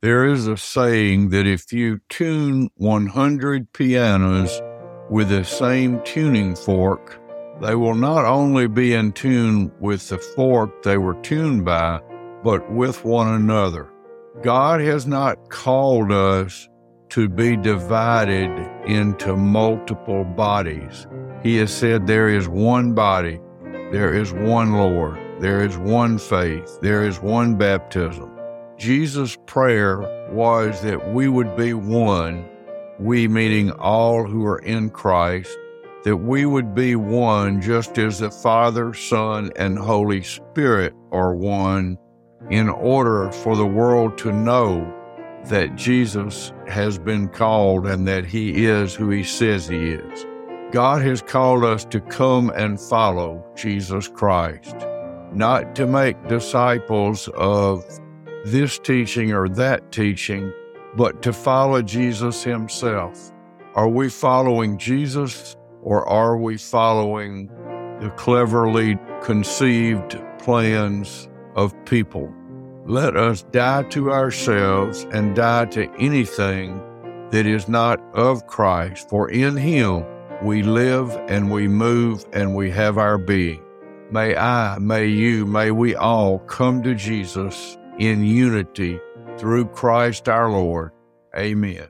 There is a saying that if you tune 100 pianos with the same tuning fork, they will not only be in tune with the fork they were tuned by, but with one another. God has not called us to be divided into multiple bodies. He has said there is one body, there is one Lord, there is one faith, there is one baptism. Jesus' prayer was that we would be one, we meaning all who are in Christ, that we would be one just as the Father, Son, and Holy Spirit are one in order for the world to know that Jesus has been called and that he is who he says he is. God has called us to come and follow Jesus Christ, not to make disciples of this teaching or that teaching, but to follow Jesus himself. Are we following Jesus or are we following the cleverly conceived plans of people? Let us die to ourselves and die to anything that is not of Christ, for in him we live and we move and we have our being. May I, may you, may we all come to Jesus in unity through Christ our Lord. Amen.